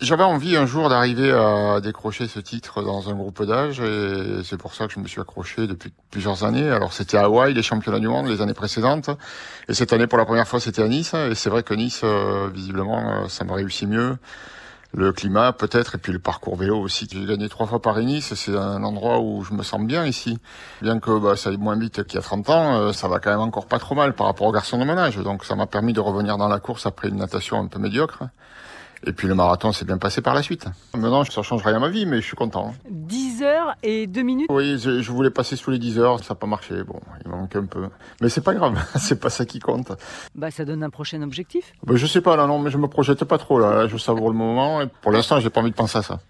J'avais envie un jour d'arriver à décrocher ce titre dans un groupe d'âge et c'est pour ça que je me suis accroché depuis plusieurs années. Alors c'était à Hawaï, les championnats du monde les années précédentes et cette année pour la première fois c'était à Nice et c'est vrai que Nice euh, visiblement euh, ça me réussit mieux. Le climat peut-être et puis le parcours vélo aussi. J'ai gagné trois fois Paris-Nice, c'est un endroit où je me sens bien ici. Bien que bah, ça aille moins vite qu'il y a 30 ans, euh, ça va quand même encore pas trop mal par rapport aux garçons de mon âge. Donc ça m'a permis de revenir dans la course après une natation un peu médiocre. Et puis le marathon s'est bien passé par la suite. Maintenant, ça change rien à ma vie, mais je suis content. 10 heures et 2 minutes Oui, je, je voulais passer sous les 10 heures, ça n'a pas marché. Bon, il manque un peu. Mais c'est pas grave, c'est pas ça qui compte. Bah ça donne un prochain objectif. Ben, je sais pas, là, non, mais je me projette pas trop, là. Je savoure le moment. Et pour l'instant, j'ai pas envie de penser à ça.